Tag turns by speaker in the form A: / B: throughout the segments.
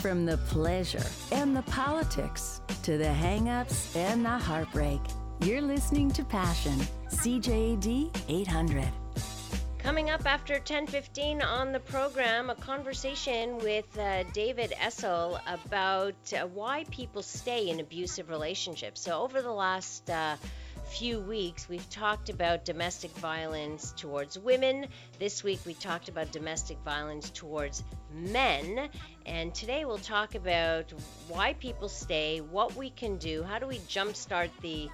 A: From the pleasure and the politics to the hang-ups and the heartbreak, you're listening to Passion, CJAD 800.
B: Coming up after 10:15 on the program, a conversation with uh, David Essel about uh, why people stay in abusive relationships. So over the last uh, few weeks, we've talked about domestic violence towards women. This week, we talked about domestic violence towards men. And today, we'll talk about why people stay, what we can do, how do we jumpstart the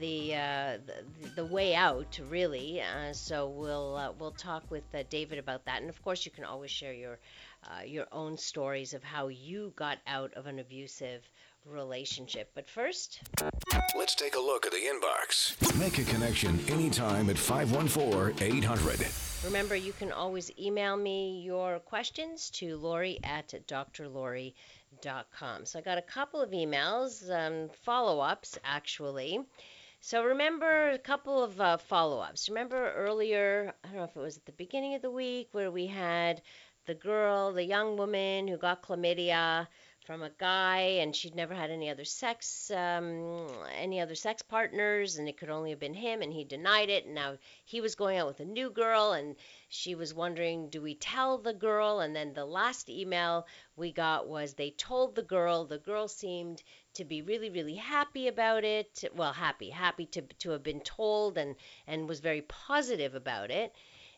B: the, uh, the, the way out, really. Uh, so we'll uh, we'll talk with uh, David about that, and of course, you can always share your uh, your own stories of how you got out of an abusive relationship. But first,
C: let's take a look at the inbox. Make a connection anytime at 514 800.
B: Remember, you can always email me your questions to Lori at drlori.com. So I got a couple of emails, um, follow ups actually. So remember a couple of uh, follow ups. Remember earlier, I don't know if it was at the beginning of the week, where we had the girl, the young woman who got chlamydia from a guy and she'd never had any other sex um, any other sex partners and it could only have been him and he denied it and now he was going out with a new girl and she was wondering do we tell the girl? And then the last email we got was they told the girl. The girl seemed to be really really happy about it. Well happy happy to to have been told and and was very positive about it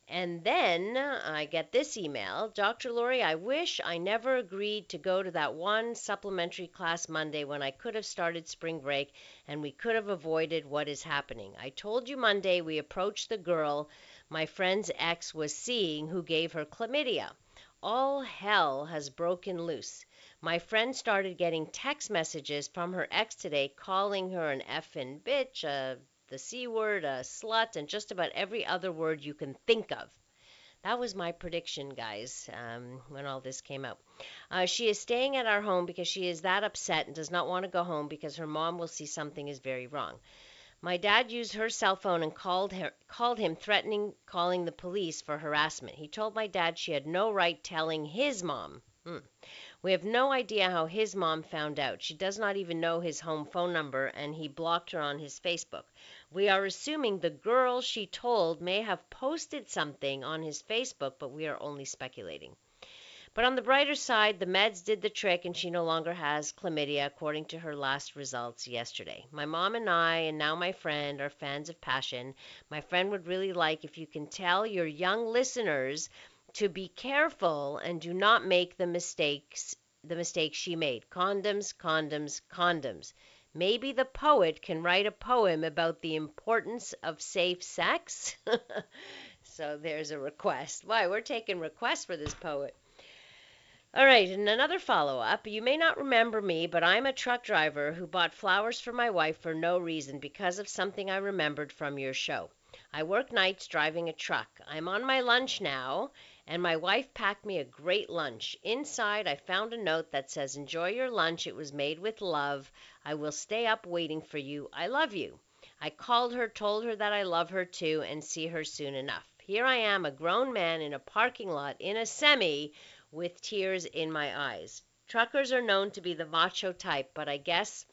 B: and then I get this email Dr. Lori, I wish I never agreed to go to that one supplementary class Monday when I could have started spring break and we could have avoided what is happening. I told you Monday we approached the girl my friend's ex was seeing who gave her chlamydia. All hell has broken loose. My friend started getting text messages from her ex today calling her an effing bitch, a the C word, a slut, and just about every other word you can think of. That was my prediction, guys, um, when all this came out. Uh, she is staying at our home because she is that upset and does not want to go home because her mom will see something is very wrong. My dad used her cell phone and called her, called him threatening calling the police for harassment. He told my dad she had no right telling his mom. Hmm. We have no idea how his mom found out. She does not even know his home phone number, and he blocked her on his Facebook. We are assuming the girl she told may have posted something on his Facebook, but we are only speculating. But on the brighter side, the meds did the trick and she no longer has chlamydia, according to her last results yesterday. My mom and I, and now my friend, are fans of Passion. My friend would really like if you can tell your young listeners to be careful and do not make the mistakes the mistake she made. Condoms, condoms, condoms. Maybe the poet can write a poem about the importance of safe sex. so there's a request. Why, we're taking requests for this poet. All right, and another follow up. You may not remember me, but I'm a truck driver who bought flowers for my wife for no reason because of something I remembered from your show. I work nights driving a truck. I'm on my lunch now, and my wife packed me a great lunch. Inside, I found a note that says, Enjoy your lunch. It was made with love. I will stay up waiting for you. I love you. I called her, told her that I love her too, and see her soon enough. Here I am, a grown man in a parking lot in a semi with tears in my eyes. Truckers are known to be the macho type, but I guess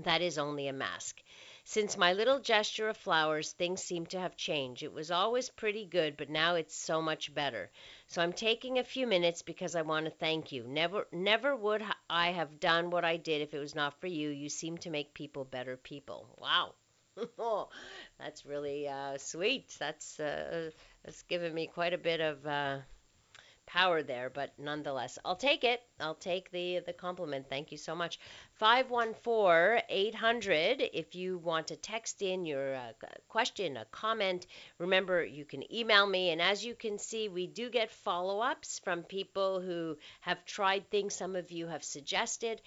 B: that is only a mask. Since my little gesture of flowers, things seem to have changed. It was always pretty good, but now it's so much better. So I'm taking a few minutes because I want to thank you. Never never would I have done what I did if it was not for you. You seem to make people better people. Wow. that's really uh, sweet. That's uh, that's given me quite a bit of uh, power there, but nonetheless, I'll take it. I'll take the the compliment. Thank you so much. 514-800 if you want to text in your uh, question, a comment. Remember, you can email me and as you can see, we do get follow-ups from people who have tried things some of you have suggested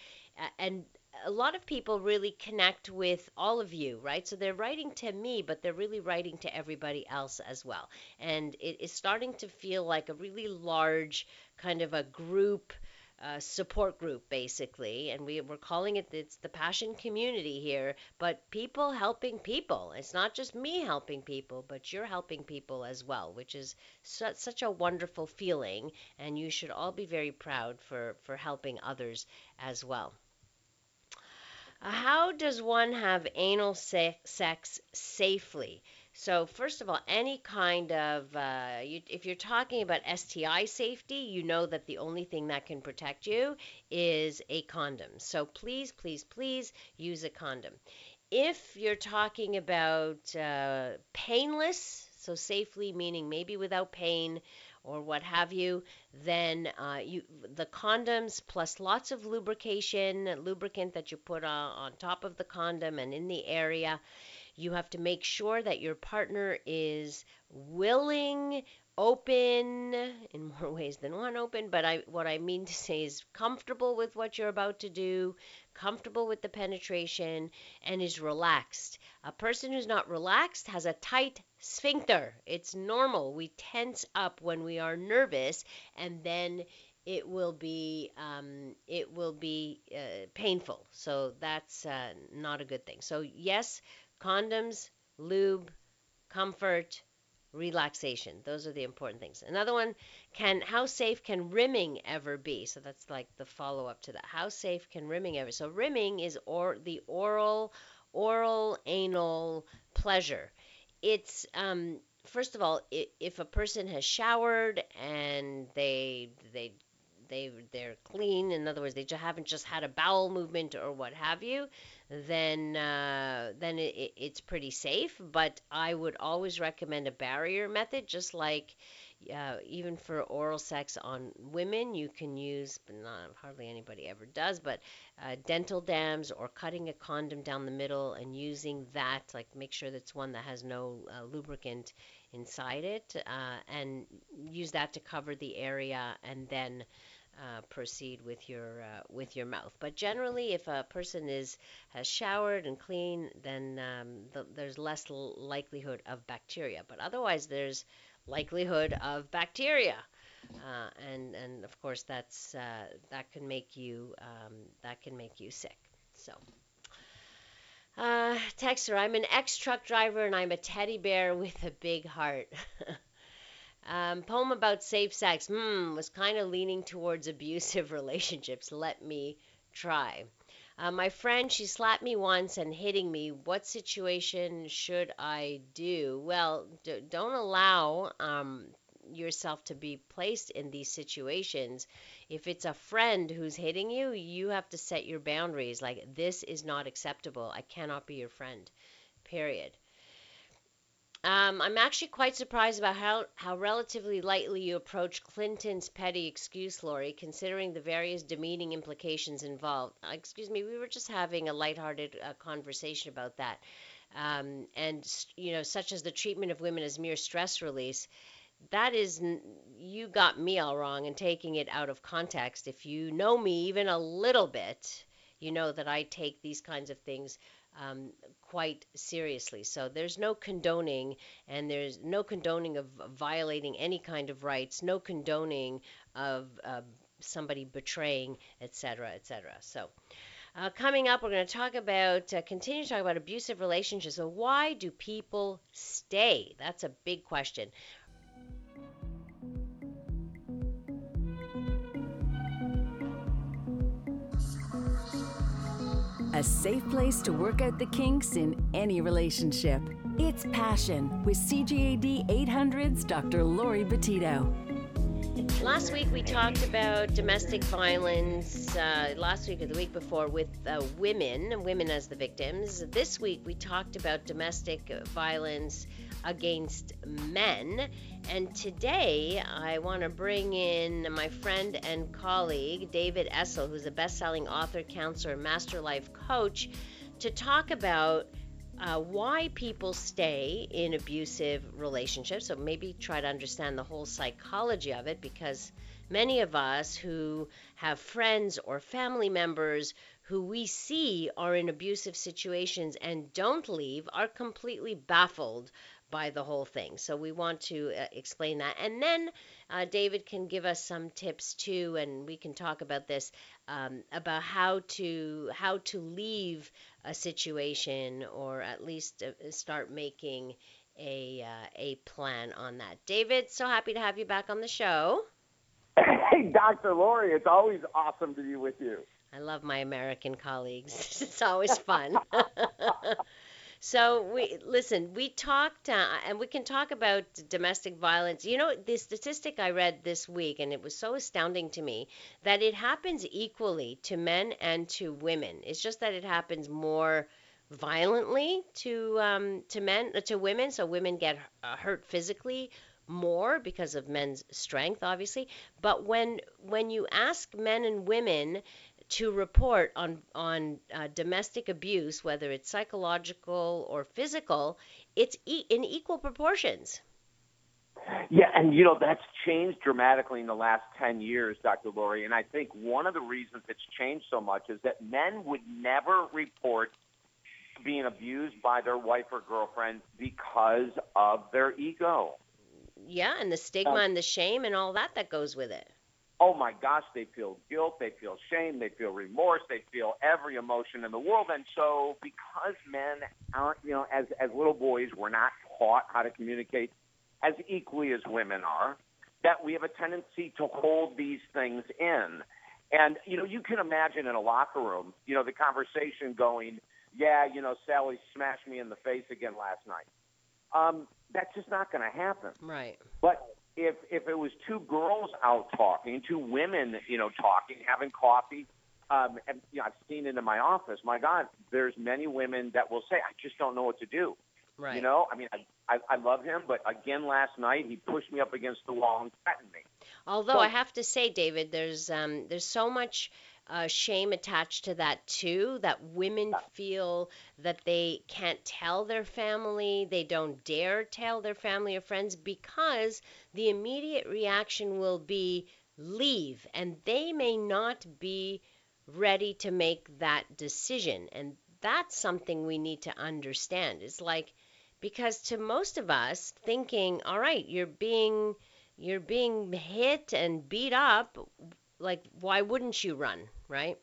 B: and a lot of people really connect with all of you, right? So they're writing to me, but they're really writing to everybody else as well. And it is starting to feel like a really large kind of a group uh, support group basically and we, we're calling it it's the passion community here but people helping people it's not just me helping people but you're helping people as well which is su- such a wonderful feeling and you should all be very proud for for helping others as well how does one have anal se- sex safely so, first of all, any kind of, uh, you, if you're talking about STI safety, you know that the only thing that can protect you is a condom. So, please, please, please use a condom. If you're talking about uh, painless, so safely meaning maybe without pain or what have you, then uh, you the condoms plus lots of lubrication, lubricant that you put on, on top of the condom and in the area you have to make sure that your partner is willing, open in more ways than one open, but I what I mean to say is comfortable with what you're about to do, comfortable with the penetration and is relaxed. A person who's not relaxed has a tight sphincter. It's normal. We tense up when we are nervous and then it will be um, it will be uh, painful. So that's uh, not a good thing. So yes, condoms, lube, comfort, relaxation. Those are the important things. Another one can how safe can rimming ever be? So that's like the follow up to that. How safe can rimming ever? So rimming is or the oral oral anal pleasure. It's um, first of all, if a person has showered and they they they they're clean, in other words, they just haven't just had a bowel movement or what have you, then uh, then it, it's pretty safe. But I would always recommend a barrier method, just like uh, even for oral sex on women, you can use, but not hardly anybody ever does, but uh, dental dams or cutting a condom down the middle and using that, like make sure that's one that has no uh, lubricant inside it, uh, and use that to cover the area, and then uh, proceed with your uh, with your mouth. But generally, if a person is has showered and clean, then um, the, there's less l- likelihood of bacteria. But otherwise, there's likelihood of bacteria, uh, and and of course that's uh, that can make you um, that can make you sick. So. Uh, texter, I'm an ex truck driver and I'm a teddy bear with a big heart. Um, poem about safe sex. Hmm, was kind of leaning towards abusive relationships. Let me try. Uh, my friend, she slapped me once and hitting me. What situation should I do? Well, d- don't allow um, yourself to be placed in these situations. If it's a friend who's hitting you, you have to set your boundaries. Like, this is not acceptable. I cannot be your friend. Period. Um, I'm actually quite surprised about how, how relatively lightly you approach Clinton's petty excuse, Lori, considering the various demeaning implications involved. Uh, excuse me, we were just having a lighthearted uh, conversation about that. Um, and, you know, such as the treatment of women as mere stress release. That is, you got me all wrong and taking it out of context. If you know me even a little bit, you know that I take these kinds of things um, quite seriously. So there's no condoning, and there's no condoning of violating any kind of rights, no condoning of uh, somebody betraying, etc., etc. So. Uh, coming up, we're going to talk about, uh, continue to talk about abusive relationships. So, why do people stay? That's a big question.
A: A safe place to work out the kinks in any relationship. It's Passion with CJAD 800's Dr. Lori Betito.
B: Last week we talked about domestic violence. Uh, last week or the week before with uh, women, women as the victims. This week we talked about domestic violence against men. And today I want to bring in my friend and colleague, David Essel, who's a best selling author, counselor, master life coach, to talk about uh, why people stay in abusive relationships. So maybe try to understand the whole psychology of it because many of us who have friends or family members who we see are in abusive situations and don't leave are completely baffled by the whole thing. So we want to uh, explain that. And then uh, David can give us some tips too, and we can talk about this um, about how to how to leave a situation or at least uh, start making a uh, a plan on that. David, so happy to have you back on the show.
D: Hey, Dr. Lori, it's always awesome to be with you.
B: I love my American colleagues. it's always fun. So we listen. We talked, uh, and we can talk about domestic violence. You know, the statistic I read this week, and it was so astounding to me that it happens equally to men and to women. It's just that it happens more violently to um, to men uh, to women. So women get uh, hurt physically more because of men's strength, obviously. But when when you ask men and women to report on on uh, domestic abuse, whether it's psychological or physical, it's e- in equal proportions.
D: Yeah, and you know that's changed dramatically in the last 10 years, Dr. Lori, and I think one of the reasons it's changed so much is that men would never report being abused by their wife or girlfriend because of their ego.
B: Yeah, and the stigma um, and the shame and all that that goes with it
D: oh my gosh, they feel guilt, they feel shame, they feel remorse, they feel every emotion in the world. And so, because men aren't, you know, as as little boys, we're not taught how to communicate as equally as women are, that we have a tendency to hold these things in. And you know, you can imagine in a locker room, you know, the conversation going, "Yeah, you know, Sally smashed me in the face again last night." Um, that's just not going to happen.
B: Right.
D: But if if it was two girls out talking, two women, you know, talking, having coffee, um, and you know, I've seen it in my office. My God, there's many women that will say, "I just don't know what to do."
B: Right.
D: You know, I mean, I, I I love him, but again, last night he pushed me up against the wall and threatened me.
B: Although so, I have to say, David, there's um there's so much uh, shame attached to that too that women feel that they can't tell their family they don't dare tell their family or friends because the immediate reaction will be leave and they may not be ready to make that decision. And that's something we need to understand. It's like because to most of us thinking all right you're being you're being hit and beat up like why wouldn't you run, right?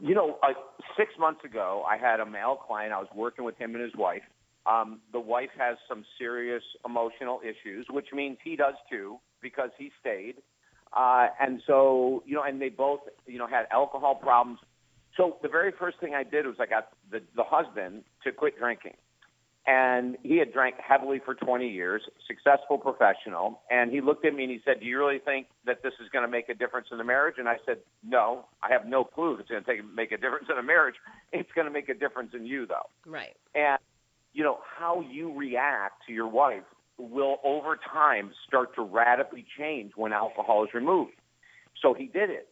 D: You know, uh, six months ago, I had a male client. I was working with him and his wife. Um, the wife has some serious emotional issues, which means he does too because he stayed. Uh, and so, you know, and they both, you know, had alcohol problems. So the very first thing I did was I got the, the husband to quit drinking and he had drank heavily for 20 years, successful professional. And he looked at me and he said, "Do you really think that this is going to make a difference in the marriage?" And I said, "No, I have no clue if it's going to take, make a difference in a marriage. It's going to make a difference in you, though."
B: Right.
D: And you know how you react to your wife will over time start to radically change when alcohol is removed. So he did it.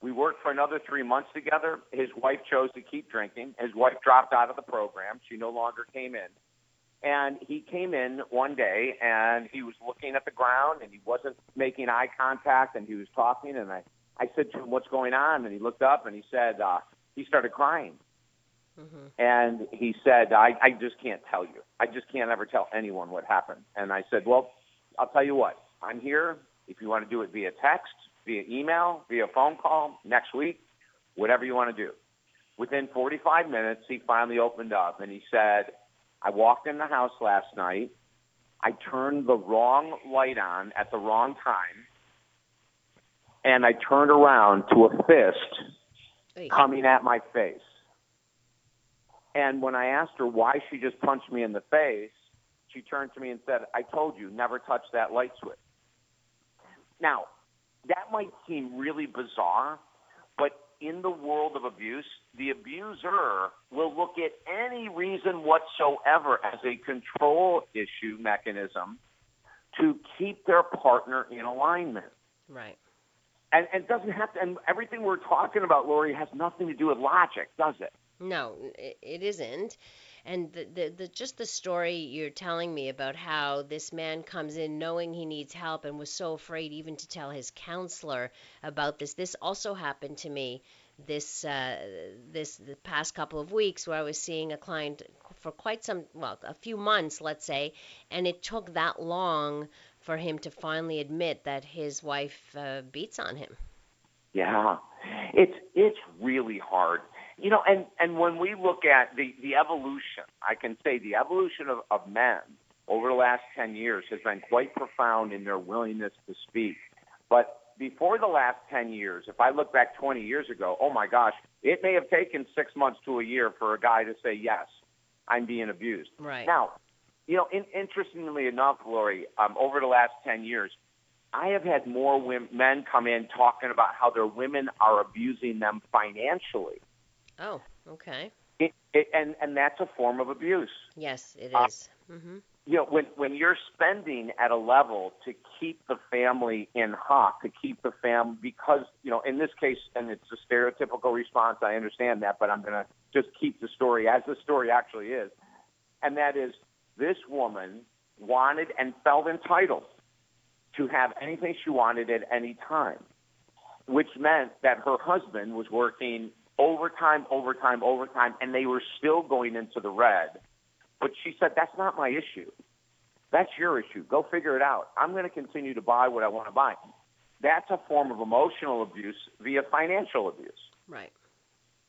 D: We worked for another three months together. His wife chose to keep drinking. His wife dropped out of the program. She no longer came in. And he came in one day and he was looking at the ground and he wasn't making eye contact and he was talking and I, I said to him, what's going on? And he looked up and he said, uh, he started crying. Mm-hmm. And he said, I, I just can't tell you. I just can't ever tell anyone what happened. And I said, well, I'll tell you what. I'm here. If you want to do it via text, via email, via phone call, next week, whatever you want to do. Within 45 minutes, he finally opened up and he said, I walked in the house last night. I turned the wrong light on at the wrong time. And I turned around to a fist coming at my face. And when I asked her why she just punched me in the face, she turned to me and said, I told you, never touch that light switch. Now, that might seem really bizarre, but in the world of abuse, the abuser will look at any reason whatsoever as a control issue mechanism to keep their partner in alignment.
B: Right.
D: And, and it doesn't have to, and everything we're talking about, Lori, has nothing to do with logic, does it?
B: No, it isn't and the, the, the just the story you're telling me about how this man comes in knowing he needs help and was so afraid even to tell his counselor about this. This also happened to me this uh, this the past couple of weeks where I was seeing a client for quite some, well, a few months, let's say, and it took that long for him to finally admit that his wife uh, beats on him.
D: Yeah, it's it's really hard, you know. And and when we look at the the evolution, I can say the evolution of, of men over the last ten years has been quite profound in their willingness to speak. But before the last 10 years, if I look back 20 years ago, oh my gosh, it may have taken six months to a year for a guy to say, yes, I'm being abused.
B: Right.
D: Now, you know, in, interestingly enough, Lori, um, over the last 10 years, I have had more women, men come in talking about how their women are abusing them financially.
B: Oh, okay.
D: It, it, and, and that's a form of abuse.
B: Yes, it is. Uh, mm-hmm.
D: You know, when when you're spending at a level to keep the family in hock, to keep the fam, because you know, in this case, and it's a stereotypical response. I understand that, but I'm going to just keep the story as the story actually is, and that is this woman wanted and felt entitled to have anything she wanted at any time, which meant that her husband was working overtime, overtime, overtime, and they were still going into the red. But she said, that's not my issue. That's your issue. Go figure it out. I'm going to continue to buy what I want to buy. That's a form of emotional abuse via financial abuse.
B: Right.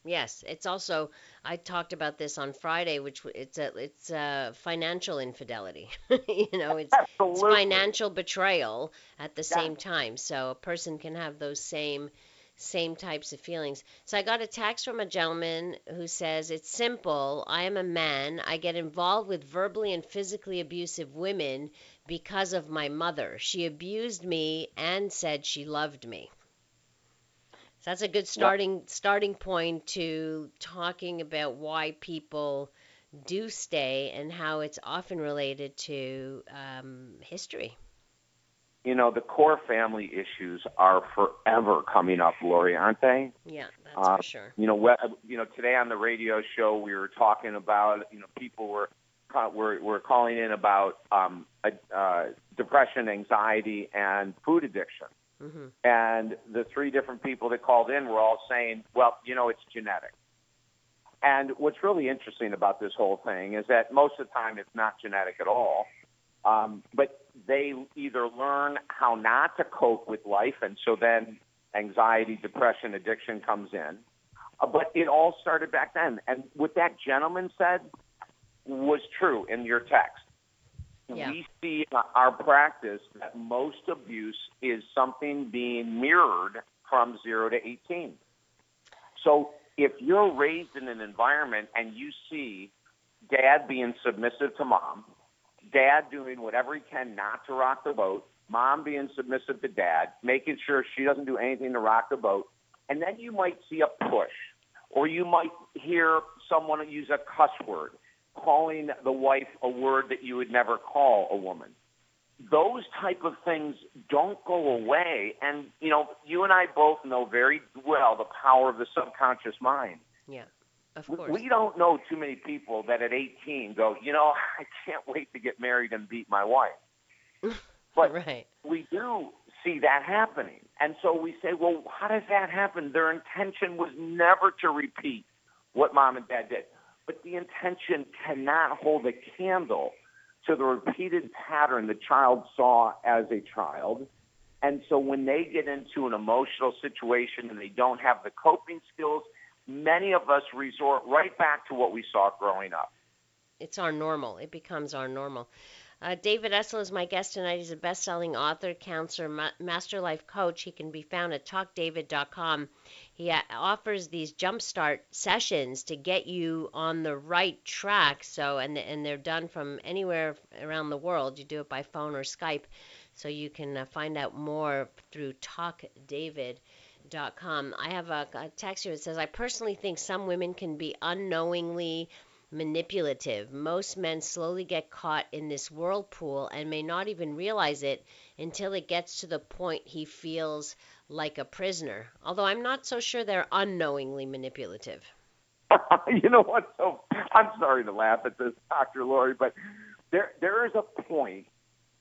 B: Yes, it's also I talked about this on Friday, which it's a it's a financial infidelity. you know, it's, it's financial betrayal at the
D: Yeah.
B: same time. So a person can have those same same types of feelings. So I got a text from a gentleman who says it's simple. I am a man. I get involved with verbally and physically abusive women because of my mother. She abused me and said she loved me. So that's a good starting starting point to talking about why people do stay and how it's often related to um, history.
D: You know, the core family issues are forever coming up, Lori, aren't they?
B: Yeah, that's
D: Uh,
B: for sure.
D: You know, we, you know, today on the radio show we were talking about, you know, people were were, were calling in about um, uh, depression, anxiety, and food addiction.
B: hmm
D: And the three different people that called in were all saying, well, you know, it's genetic. And what's really interesting about this whole thing is that most of the time it's not genetic at all. Um, but they either learn how not to cope with life, and so then anxiety, depression, addiction comes in. Uh, but it all started back then. And what that gentleman said was true in your text.
B: Yeah.
D: We see in our practice that most abuse is something being mirrored from 0 to 18. So if you're raised in an environment and you see dad being submissive to mom, dad doing whatever he can not to rock the boat, mom being submissive to dad, making sure she doesn't do anything to rock the boat, and then you might see a push, or you might hear someone use a cuss word, calling the wife a word that you would never call a woman. Those type of things don't go away, and you know, you and I both know very well the power of the subconscious mind.
B: Yeah, of
D: We-
B: course.
D: We don't know too many people that at 18 go, you know, I can't wait to get married and beat my wife. But
B: right.
D: we do see that happening. And so we say, well, how does that happen? Their intention was never to repeat what mom and dad did. But the intention cannot hold a candle to the repeated pattern the child saw as a child. And so when they get into an emotional situation and they don't have the coping skills, many of us resort right back to what we saw growing up.
B: It's our normal. It becomes our normal. Uh, David Essel is my guest tonight. He's a best-selling author, counselor, ma- master life coach. He can be found at talkdavid.com. He uh, offers these jumpstart sessions to get you on the right track. So, and and they're done from anywhere around the world. You do it by phone or Skype, so you can uh, find out more through talkdavid.com. I have a, a text here that says, I personally think some women can be unknowingly manipulative. Most men slowly get caught in this whirlpool and may not even realize it until it gets to the point he feels like a prisoner. Although I'm not so sure they're unknowingly manipulative.
D: you know what? So I'm sorry to laugh at this, Dr. Lori, but there there is a point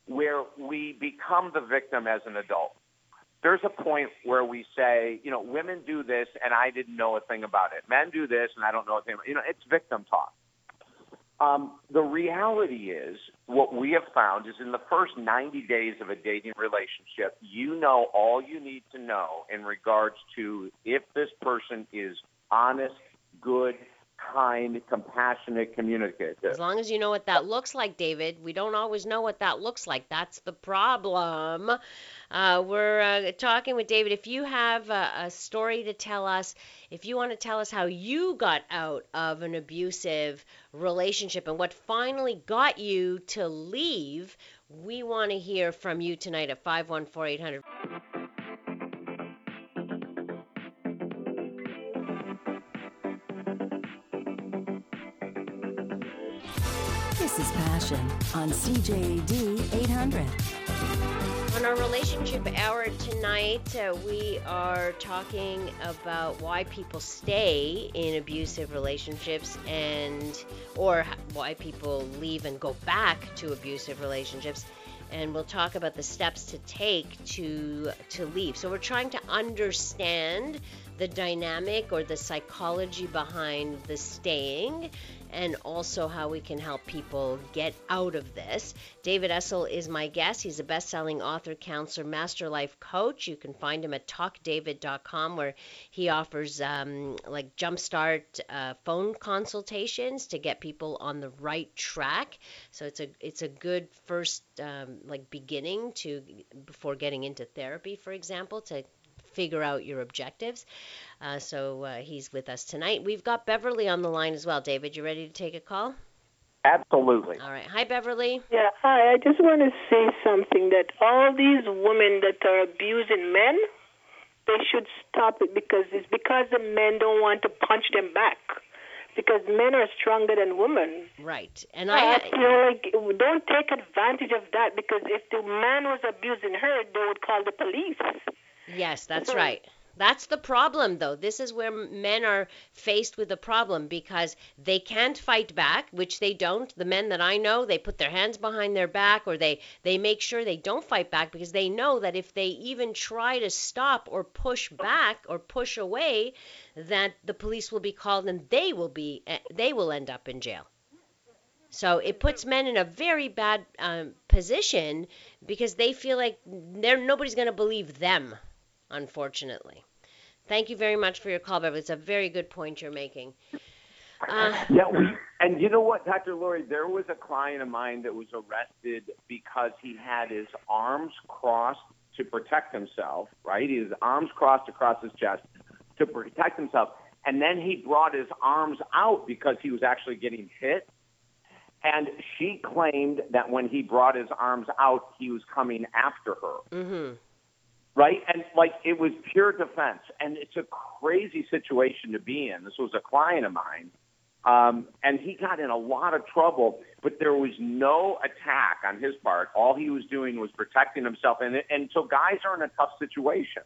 D: where we become the victim as an adult. There's a point where we say, you know, women do this and I didn't know a thing about it. Men do this and I don't know a thing. About, you know, it's victim talk. Um, the reality is, what we have found is in the first 90 days of a dating relationship, you know all you need to know in regards to if this person is honest, good, kind, compassionate, communicative.
B: As long as you know what that looks like, David. We don't always know what that looks like. That's the problem. Uh, we're uh, talking with David. If you have a, a, story to tell us, if you want to tell us how you got out of an abusive relationship and what finally got you to leave, we want to hear from you tonight at 514 800.
A: This is Passion on CJAD 800.
B: On our relationship hour tonight, uh, we are talking about why people stay in abusive relationships and or why people leave and go back to abusive relationships and we'll talk about the steps to take to to leave. So we're trying to understand the dynamic or the psychology behind the staying and also how we can help people get out of this. David Essel is my guest. He's a best selling author, counselor, master life coach. You can find him at talkdavid.com where he offers um, like jumpstart uh, phone consultations to get people on the right track. So it's a it's a good first um, like beginning to before getting into therapy, for example, to figure out your objectives. Uh, so uh, he's with us tonight. We've got Beverly on the line as well. David, you ready to take a call?
D: Absolutely.
B: All right. Hi, Beverly.
E: Yeah, hi. I just want to say something that all these women that are abusing men, they should stop it because it's because the men don't want to punch them back. Because men are stronger than women.
B: Right. And
E: I,
B: I
E: feel like don't take advantage of that because if the man was abusing her, they would call the police.
B: Yes, that's right. That's the problem, though. This is where men are faced with a problem because they can't fight back, which they don't. The men that I know, they put their hands behind their back or they, they make sure they don't fight back because they know that if they even try to stop or push back or push away, that the police will be called and they will be eh, they will end up in jail. So it puts men in a very bad um, position because they feel like they're nobody's going to believe them unfortunately. Thank you very much for your call, Beverly. It's a very good point you're making.
D: Uh, yeah, we, and you know what, Dr. Lori, there was a client of mine that was arrested because he had his arms crossed to protect himself, right? His arms crossed across his chest to protect himself. And then he brought his arms out because he was actually getting hit. And she claimed that when he brought his arms out, he was coming after her.
B: Mm-hmm
D: right? And like it was pure defense, and it's a crazy situation to be in. This was a client of mine, um, and he got in a lot of trouble, but there was no attack on his part. All he was doing was protecting himself, and and so guys are in a tough situation.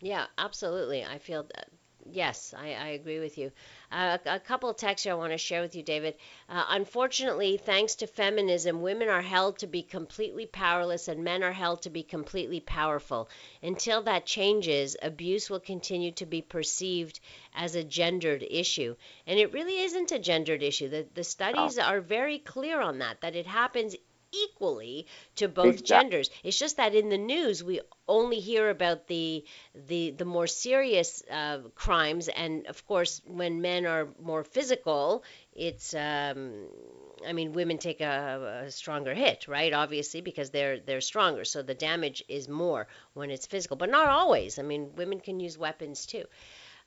B: Yeah, absolutely. I feel that Yes, I, I agree with you. Uh, a, a couple of texts I want to share with you, David. Uh, unfortunately, thanks to feminism, women are held to be completely powerless and men are held to be completely powerful. Until that changes, abuse will continue to be perceived as a gendered issue. And it really isn't a gendered issue. The, the studies are very clear on that, that it happens equally to both exactly. genders. It's just that in the news we only hear about the the the more serious uh, crimes, and of course when men are more physical, it's um, I mean women take a, a stronger hit, right? Obviously because they're they're stronger, so the damage is more when it's physical, but not always. I mean women can use weapons too.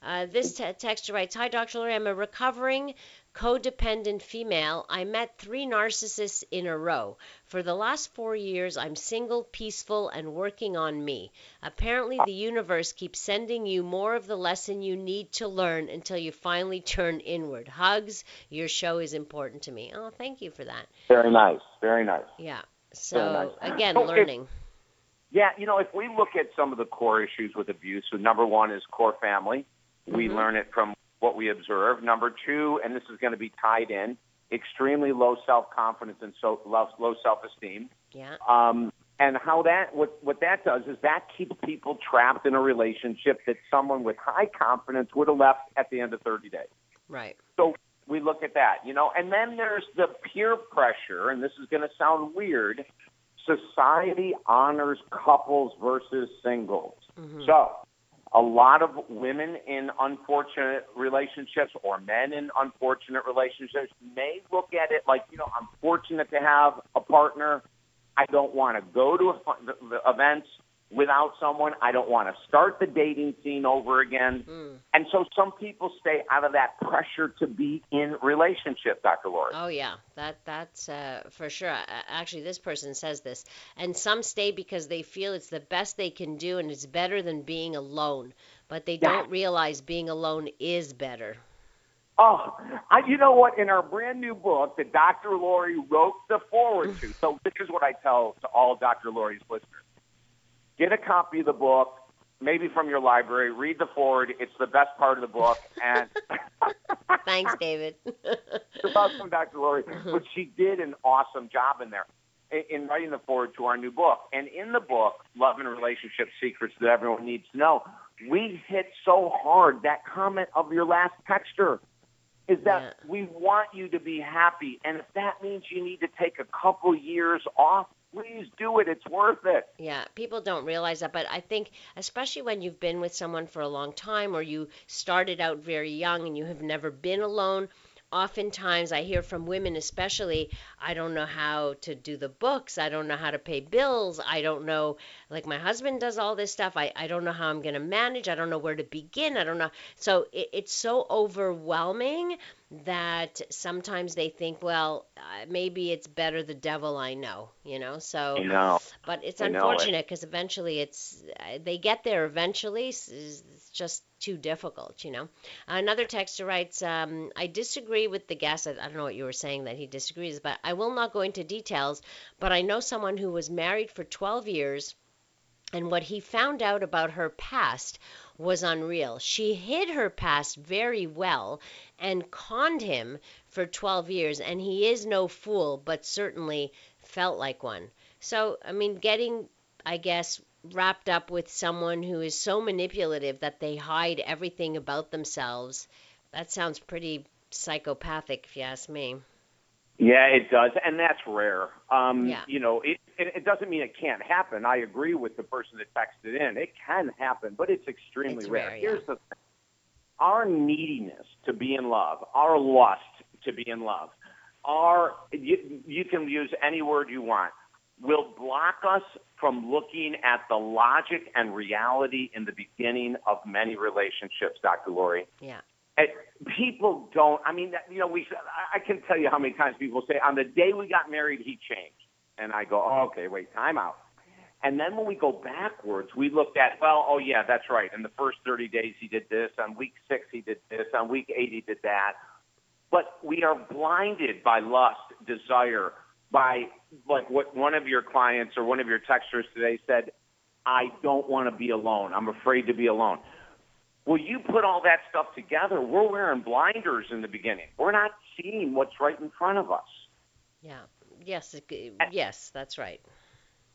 B: Uh, this t- texter writes Hi, Dr. Lori. I'm a recovering codependent female. I met three narcissists in a row. For the last four years, I'm single, peaceful, and working on me. Apparently, the universe keeps sending you more of the lesson you need to learn until you finally turn inward. Hugs. Your show is important to me. Oh, thank you for that.
D: Very nice. Very nice.
B: Yeah. So, nice. again, learning.
D: yeah, you know, if we look at some of the core issues with abuse, so number one is core family. We mm-hmm. learn it from what we observe. Number two, and this is going to be tied in, extremely low self confidence and so low, low self esteem.
B: Yeah.
D: Um, and how that what what that does is that keeps people trapped in a relationship that someone with high confidence would have left at the end of 30 days.
B: Right.
D: So we look at that, you know, and then there's the peer pressure, and this is going to sound weird. Society honors couples versus singles.
B: Mm-hmm.
D: So, a lot of women in unfortunate relationships or men in unfortunate relationships may look at it like, you know, I'm fortunate to have a partner. I don't want to go to events without someone. I don't want to start the dating scene over again.
B: Mm.
D: And so some people stay out of that pressure to be in relationship, Dr. Lori.
B: Oh yeah, that that's uh, for sure. Actually, this person says this, and some stay because they feel it's the best they can do and it's better than being alone. But they
D: Yeah.
B: don't realize being alone is better.
D: Oh, I, you know what? In our brand new book that Dr. Lori wrote the foreword to, so this is what I tell to all Dr. Lori's listeners. Get a copy of the book, maybe from your library, read the foreword. It's the best part of the book. And
B: Thanks, David.
D: You're welcome, Dr. Lori. Mm-hmm. But she did an awesome job in there in, in writing the foreword to our new book. And in the book, Love and Relationship Secrets That Everyone Needs to Know, we hit so hard that comment of your last texture is that
B: Yeah.
D: we want you to be happy. And if that means you need to take a couple years off, please do it. It's worth it.
B: Yeah, people don't realize that, but I think especially when you've been with someone for a long time or you started out very young and you have never been alone, oftentimes I hear from women especially, I don't know how to do the books, I don't know how to pay bills, I don't know like my husband does all this stuff, I, I don't know how I'm going to manage, I don't know where to begin, I don't know. So it, it's so overwhelming that sometimes they think, well, uh, maybe it's better the devil I know, you know? So
D: know.
B: but it's
D: I
B: unfortunate because eventually it's uh, they get there eventually. Just too difficult, you know. Another texter writes, um, "I disagree with the guest. I, I don't know what you were saying that he disagrees, but I will not go into details. But I know someone who was married for 12 years." And what he found out about her past was unreal. She hid her past very well and conned him for 12 years. And he is no fool, but certainly felt like one. So, I mean, getting, I guess, wrapped up with someone who is so manipulative that they hide everything about themselves, that sounds pretty psychopathic, if you ask me.
D: Yeah, it does, and that's rare. Um,
B: Yeah.
D: You know, it, it it doesn't mean it can't happen. I agree with the person that texted in. It can happen, but it's extremely
B: It's
D: rare.
B: rare, yeah.
D: Here's the thing: our neediness to be in love, our lust to be in love, our you, you can use any word you want, will block us from looking at the logic and reality in the beginning of many relationships, Dr. Lori.
B: Yeah.
D: And people don't. I mean, you know, we. I- I can tell you how many times people say, "On the day we got married, he changed," and I go, oh, "Okay, wait, time out." And then when we go backwards, we looked at, well, oh yeah, that's right. In the first 30 days, he did this. On week six, he did this. On week eight, he did that. But we are blinded by lust, desire, by like what one of your clients or one of your texters today said. I don't want to be alone. I'm afraid to be alone. Well, you put all that stuff together, we're wearing blinders in the beginning. We're not seeing what's right in front of us.
B: Yeah. Yes. it- Yes, that's right.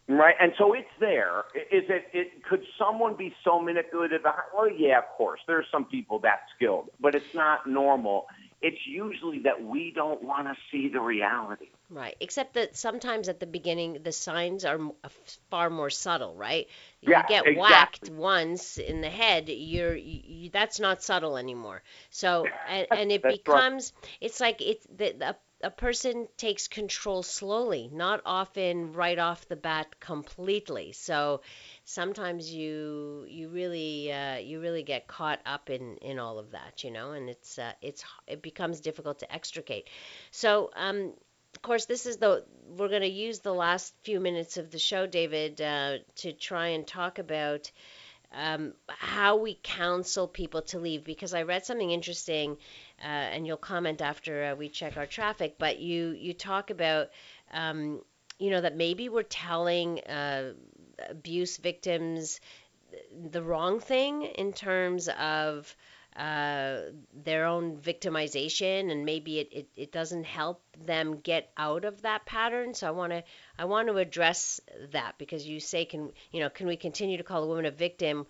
D: Right, and so it's there. Is it? It could someone be so manipulative? Well, yeah, of course. There's some people that skilled, but it's not normal. It's usually that we don't want to see the reality.
B: Right. Except that sometimes at the beginning the signs are uh, far more subtle, right? You
D: Yeah,
B: get
D: exactly.
B: whacked once in the head, you're you, that's not subtle anymore. So and, and it
D: right.
B: becomes it's like it's the, the a person takes control slowly, not often right off the bat completely. So sometimes you you really uh, you really get caught up in in all of that, you know, and it's uh, it's it becomes difficult to extricate. So um, of course, this is the we're going to use the last few minutes of the show, David, uh, to try and talk about um, how we counsel people to leave. Because I read something interesting, uh, and you'll comment after uh, we check our traffic. But you you talk about um, you know that maybe we're telling uh, abuse victims the wrong thing in terms of uh, their own victimization and maybe it, it, it doesn't help them get out of that pattern. So i want to i want to address that because you say can you know can we continue to call a woman a victim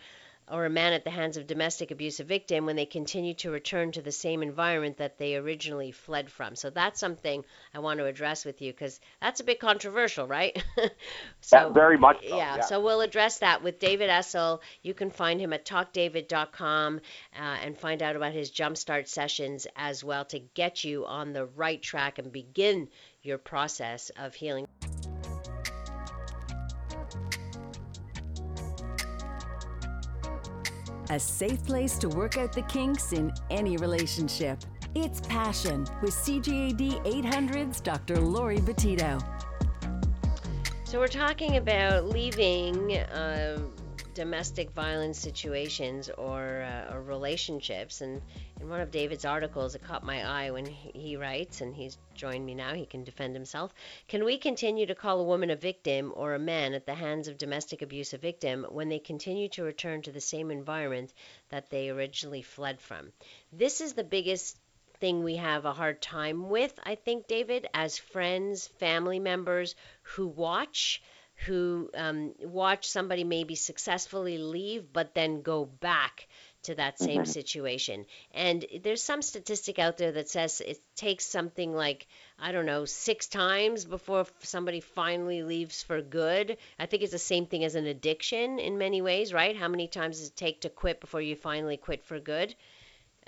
B: or a man at the hands of domestic abuse a victim when they continue to return to the same environment that they originally fled from. So that's something I want to address with you because that's a bit controversial, right?
D: so yeah, very much. So,
B: yeah, yeah, So we'll address that with David Essel. You can find him at talkdavid.com uh, and find out about his jumpstart sessions as well to get you on the right track and begin your process of healing.
A: A safe place to work out the kinks in any relationship. It's Passion with CJAD 800's Dr. Laurie Betito.
B: So, we're talking about leaving uh, domestic violence situations or, uh, or relationships. And in one of David's articles, it caught my eye when he writes, and he's joined me now, he can defend himself. Can we continue to call a woman a victim or a man at the hands of domestic abuse a victim when they continue to return to the same environment that they originally fled from? This is the biggest thing we have a hard time with, I think, David, as friends, family members who watch who um, watch somebody maybe successfully leave but then go back to that same mm-hmm. situation. And there's some statistic out there that says it takes something like, I don't know, six times before somebody finally leaves for good. I think it's the same thing as an addiction in many ways, right? How many times does it take to quit before you finally quit for good?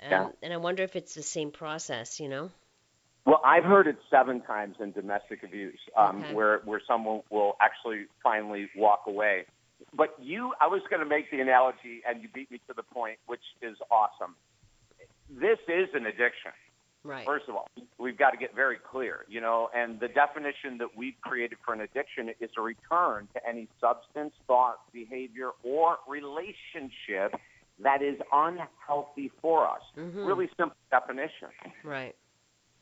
B: Um, yeah. And I wonder if it's the same process, you know?
D: Well, I've heard it seven times in domestic abuse, um, okay. where where someone will actually finally walk away. But you, I was going to make the analogy, and you beat me to the point, which is awesome. This is an addiction.
B: Right.
D: First of all, we've got to get very clear, you know, and the definition that we've created for an addiction is a return to any substance, thought, behavior, or relationship that is unhealthy for us. Mm-hmm. Really simple definition.
B: Right.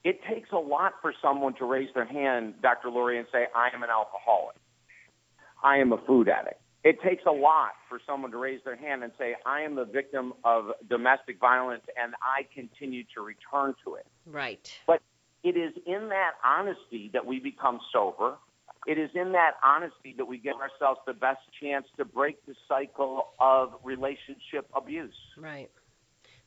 D: It takes a lot for someone to raise their hand, Dr. Laurie, and say, I am an alcoholic. I am a food addict. It takes a lot for someone to raise their hand and say, I am the victim of domestic violence and I continue to return to it.
B: Right.
D: But it is in that honesty that we become sober. It is in that honesty that we give ourselves the best chance to break the cycle of relationship abuse.
B: Right.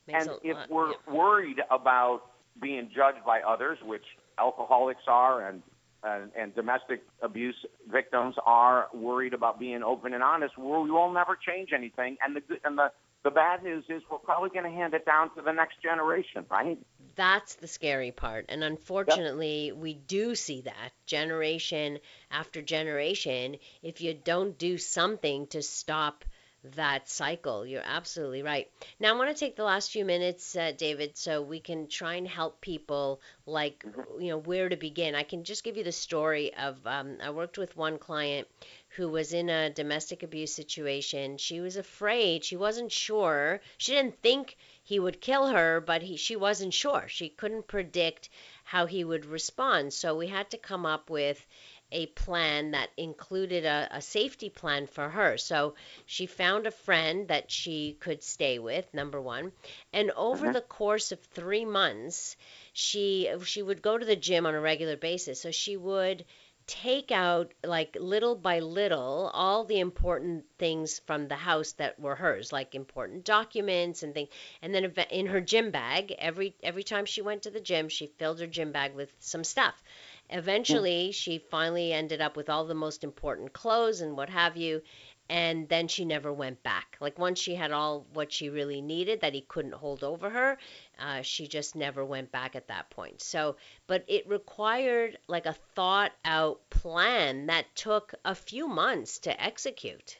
D: Makes and if lot, we're yeah. worried about being judged by others, which alcoholics are and, and, and domestic abuse victims are worried about being open and honest, we will never change anything. And the, and the, the bad news is we're probably going to hand it down to the next generation, right?
B: That's the scary part. And unfortunately, yep. we do see that generation after generation. If you don't do something to stop – that cycle. You're absolutely right. Now, I want to take the last few minutes, uh, David, so we can try and help people, like, mm-hmm. you know, where to begin. I can just give you the story of um, I worked with one client who was in a domestic abuse situation. She was afraid. She wasn't sure. She didn't think he would kill her, but he, she wasn't sure. She couldn't predict how he would respond. So we had to come up with a plan that included a, a, safety plan for her. So she found a friend that she could stay with, number one. And over uh-huh. the course of three months, she she would go to the gym on a regular basis. So she would take out like little by little all the important things from the house that were hers like important documents and things and then in her gym bag every every time she went to the gym she filled her gym bag with some stuff Eventually, she finally ended up with all the most important clothes and what have you. And then she never went back. Like once she had all what she really needed that he couldn't hold over her, uh, she just never went back at that point. So, but it required like a thought out plan that took a few months to execute.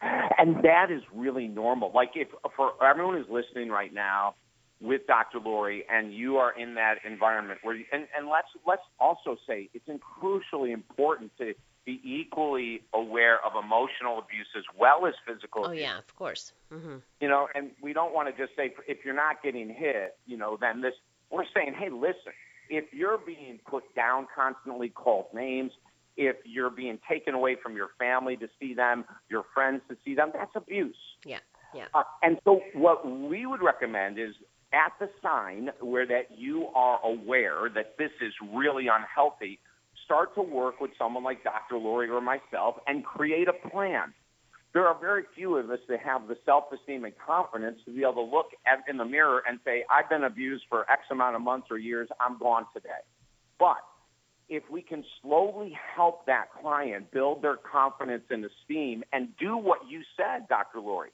D: And that is really normal. Like if for everyone who's listening right now, with Dr. Laurie and you are in that environment where, you, and, and let's, let's also say it's crucially important to be equally aware of emotional abuse as well as physical abuse.
B: oh,
D: abuse.
B: yeah, of course. Mm-hmm.
D: You know, and we don't want to just say, if you're not getting hit, you know, then this, we're saying, hey, listen, if you're being put down constantly, called names, if you're being taken away from your family to see them, your friends to see them, that's abuse.
B: Yeah. Yeah.
D: Uh, and so what we would recommend is at the sign where that you are aware that this is really unhealthy, start to work with someone like Dr. Laurie or myself and create a plan. there are very few of us that have the self-esteem and confidence to be able to look at, in the mirror and say, I've been abused for X amount of months or years, I'm gone today. But if we can slowly help that client build their confidence and esteem and do what you said, Dr. Laurie,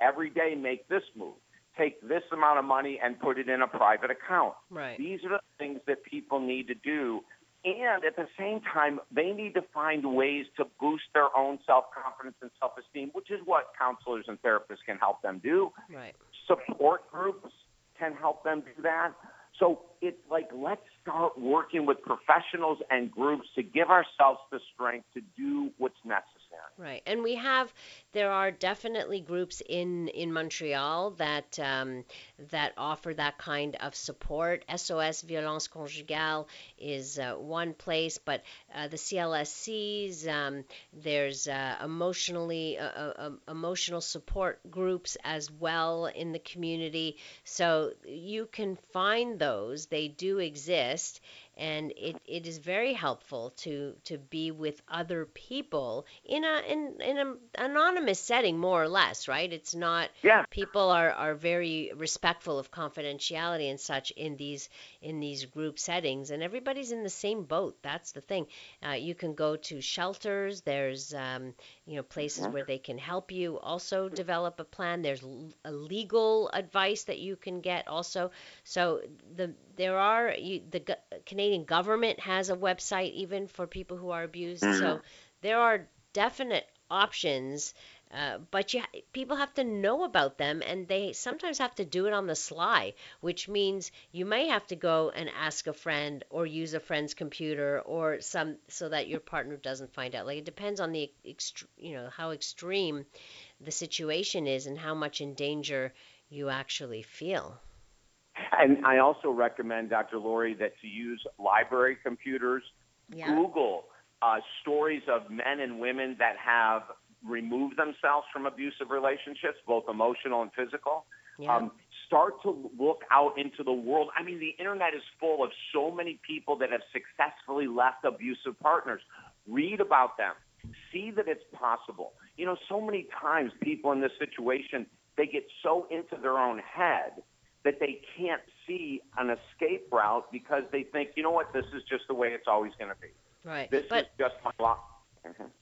D: every day make this move. Take this amount of money and put it in a private account.
B: Right.
D: These are the things that people need to do. And at the same time, they need to find ways to boost their own self confidence and self esteem, which is what counselors and therapists can help them do.
B: Right.
D: Support groups can help them do that. So it's like, let's start working with professionals and groups to give ourselves the strength to do what's necessary.
B: Right, and we have there are definitely groups in in Montreal that um, that offer that kind of support. SOS Violence Conjugale is uh, one place, but uh, the CLSCs um, there's uh, emotionally uh, uh, um, emotional support groups as well in the community. So you can find those; they do exist, and it, it is very helpful to to be with other people in a in in an anonymous setting more or less right it's not
D: Yeah.
B: people are are very respectful of confidentiality and such in these in these group settings and everybody's in the same boat that's the thing uh, you can go to shelters there's um, you know places where they can help you also develop a plan. There's a legal advice that you can get also. So the there are you, the Canadian government has a website even for people who are abused. So mm-hmm. there are definite options uh, but you, people have to know about them, and they sometimes have to do it on the sly, which means you may have to go and ask a friend or use a friend's computer or some so that your partner doesn't find out. Like it depends on the ext- you know how extreme the situation is and how much in danger you actually feel.
D: And I also recommend, Dr. Laurie, that to use library computers,
B: Yeah.
D: Google uh, stories of men and women that have removed themselves from abusive relationships, both emotional and physical.
B: Yeah.
D: Um, start to look out into the world. I mean, the internet is full of so many people that have successfully left abusive partners. Read about them. See that it's possible. You know, so many times people in this situation, they get so into their own head that they can't see an escape route because they think, you know what, this is just the way it's always going to be.
B: right.
D: This
B: but
D: is just my lot.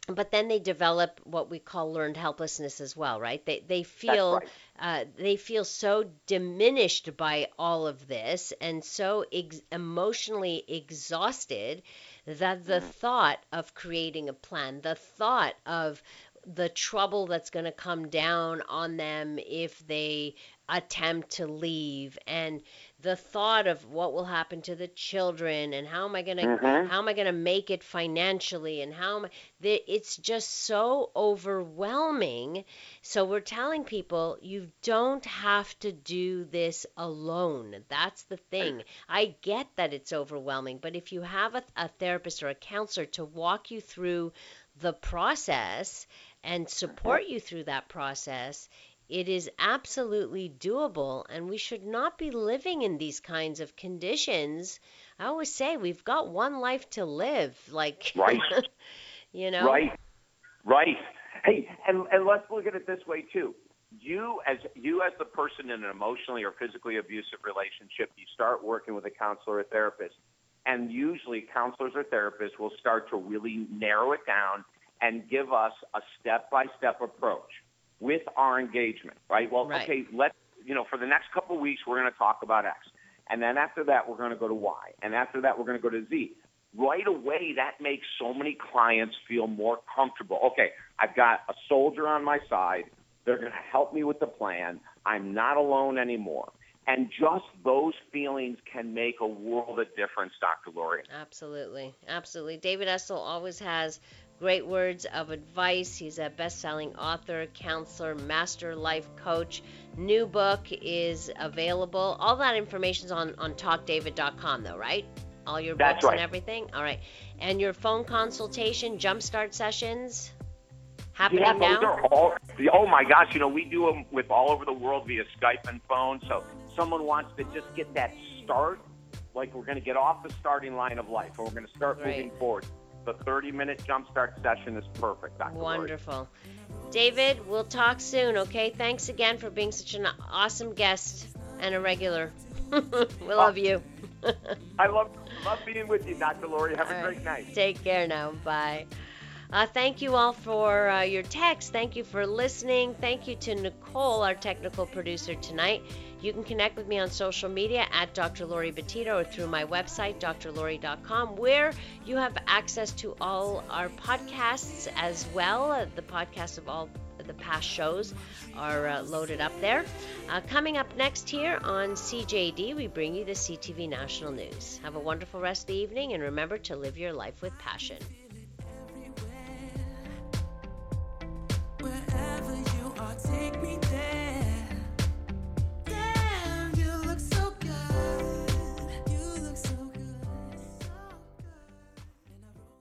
B: But then they develop what we call learned helplessness as well, right? They they feel
D: right.
B: uh, they feel so diminished by all of this and so ex- emotionally exhausted that the thought of creating a plan, the thought of the trouble that's going to come down on them if they attempt to leave and the thought of what will happen to the children and how am I going to mm-hmm. how am I to make it financially and how am I the, it's just so overwhelming. So we're telling people you don't have to do this alone. That's the thing. I get that it's overwhelming but if you have a, a therapist or a counselor to walk you through the process and mm-hmm. support you through that process it is absolutely doable, and we should not be living in these kinds of conditions. I always say we've got one life to live, like,
D: Right.
B: you know,
D: Right, right. Hey, and and let's look at it this way too. You as you as the person in an emotionally or physically abusive relationship, you start working with a counselor or therapist, and usually counselors or therapists will start to really narrow it down and give us a step-by-step approach with our engagement. Right? Well,
B: Right.
D: okay, let's you know for the next couple of weeks we're going to talk about X, and then after that we're going to go to Y, and after that we're going to go to Z right away that makes so many clients feel more comfortable. Okay, I've got a soldier on my side. They're going to help me with the plan. I'm not alone anymore. And just those feelings can make a world of difference, Dr. Laurie.
B: Absolutely, absolutely. David Essel always has great words of advice. He's a best-selling author, counselor, master life coach. New book is available. All that information's on on talkdavid.com though, right? All your
D: That's
B: books and everything. All right. And your phone consultation, jumpstart sessions happening
D: Yeah,
B: now.
D: those are all. Oh my gosh, you know we do them with all over the world via Skype and phone. So someone wants to just get that start, like we're going to get off the starting line of life, and we're going to start
B: Right.
D: moving forward. The 30 minute jumpstart session is perfect, Dr.
B: Wonderful. David, we'll talk soon, okay? Thanks again for being such an awesome guest and a regular. we love you.
D: I love love being with you, Dr. Laurie. Have
B: All
D: a
B: right.
D: great night.
B: Take care now. Bye. Uh, thank you all for uh, your text. Thank you for listening. Thank you to Nicole, our technical producer tonight. You can connect with me on social media at Dr. Laurie Betito or through my website, drlori.com, where you have access to all our podcasts as well, the podcasts of all the past shows are uh, loaded up there. Uh, coming up next here on CJAD, we bring you the CTV National News. Have a wonderful rest of the evening and remember to live your life with passion.